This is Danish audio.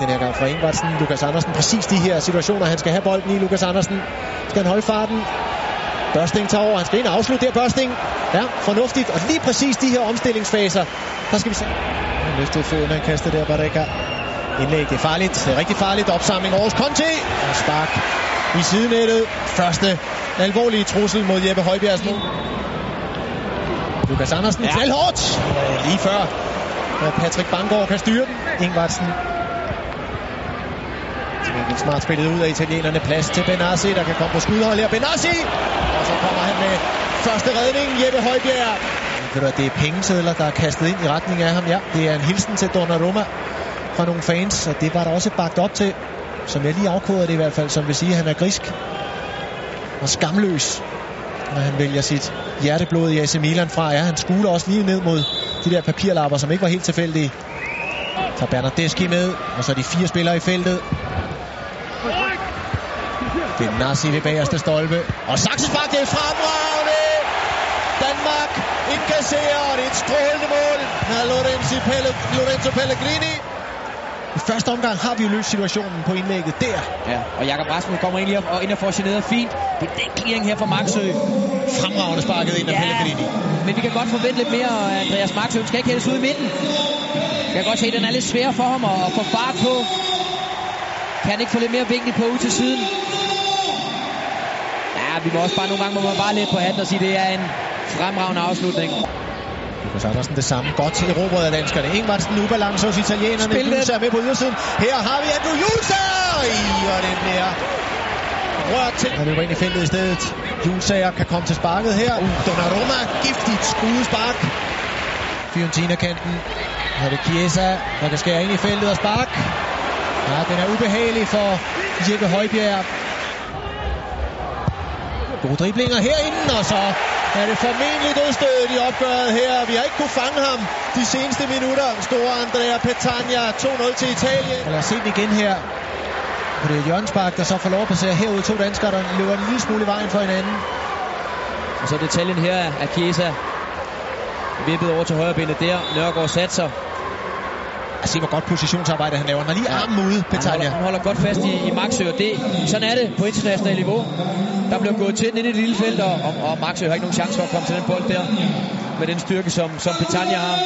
Den her gang fra Ingvartsen. Lukas Andersen. Præcis de her situationer, han skal have bolden i. Lukas Andersen. Skal han holde farten? Børsting tager over. Han skal ind og afslutte der. Børsting. Ja, fornuftigt. Og lige præcis de her omstillingsfaser. Der skal vi se. Han løftede foden, han kastede der. Barreca. Indlæg, det er farligt. Det er rigtig farligt. Opsamling over Conte. Og spark i sidenettet. Første alvorlige trussel mod Jeppe Højbjergs mål. Lukas Andersen ja. hårdt. Lige før. Og Patrick Banggaard kan styre den. Ingvartsen en smart spillet ud af italienerne. Plads til Benassi, der kan komme på skudhold her. Benassi! Og så kommer han med første redning, Jeppe Højbjerg. Ved du, det er pengesedler, der er kastet ind i retning af ham. Ja, det er en hilsen til Donnarumma fra nogle fans, og det var der også bagt op til, som jeg lige afkodede det i hvert fald, som vil sige, at han er grisk og skamløs, når han vælger sit hjerteblod i AC Milan fra. Ja, han skuler også lige ned mod de der papirlapper, som ikke var helt tilfældige. Så Bernardeschi med, og så de fire spillere i feltet. Det er Nassi ved bagerste stolpe. Og Saxespark, det er fremragende! Danmark indkasserer, og det er et strålende mål af Lorenzo, Pelle, Lorenzo Pellegrini. I første omgang har vi jo løst situationen på indlægget der. Ja, og Jakob Rasmussen kommer ind, og ind og får generet fint. Det er den clearing her fra Maxø. Fremragende sparket ind af ja, Pellegrini. Men vi kan godt forvente lidt mere, Andreas Maxø skal ikke hældes ud i midten. Jeg kan godt se, at den er lidt svær for ham at få fart på. Kan han ikke få lidt mere vinkel på ud til siden? vi må også bare nogle gange må man bare lidt på hatten og sige, at det er en fremragende afslutning. Lukas Andersen det samme. Godt til erobret af danskerne. Ingvartsen ubalance hos italienerne. Julsa er med på ydersiden. Her har vi Andrew Julsa! Og det bliver rørt til. Han løber ind i feltet i stedet. Julsager kan komme til sparket her. Uh, Donnarumma, giftigt skudespark. Fiorentina-kanten. Her er det Chiesa, der kan skære ind i feltet og spark. Ja, den er ubehagelig for Jeppe Højbjerg. Gode driblinger herinde, og så er det formentlig dødstødet i opgøret her. Vi har ikke kunne fange ham de seneste minutter. Store Andrea Petagna 2-0 til Italien. Og lad os se den igen her. Og det er Jørgenspark, der så får lov at passere herude. To danskere, der løber en lille smule i vejen for hinanden. Og så detaljen her af Chiesa. Vippet over til højre benet der. Nørgaard satser. Altså, se hvor godt positionsarbejde han laver. Han har lige armen ude, Petagna. Han holder, han holder godt fast i, i Maxø, og det, sådan er det på internationalt niveau. Der bliver gået til ind i det lille felt, og, og, og Maxø har ikke nogen chance for at komme til den bold der. Med den styrke, som, som Petagna har.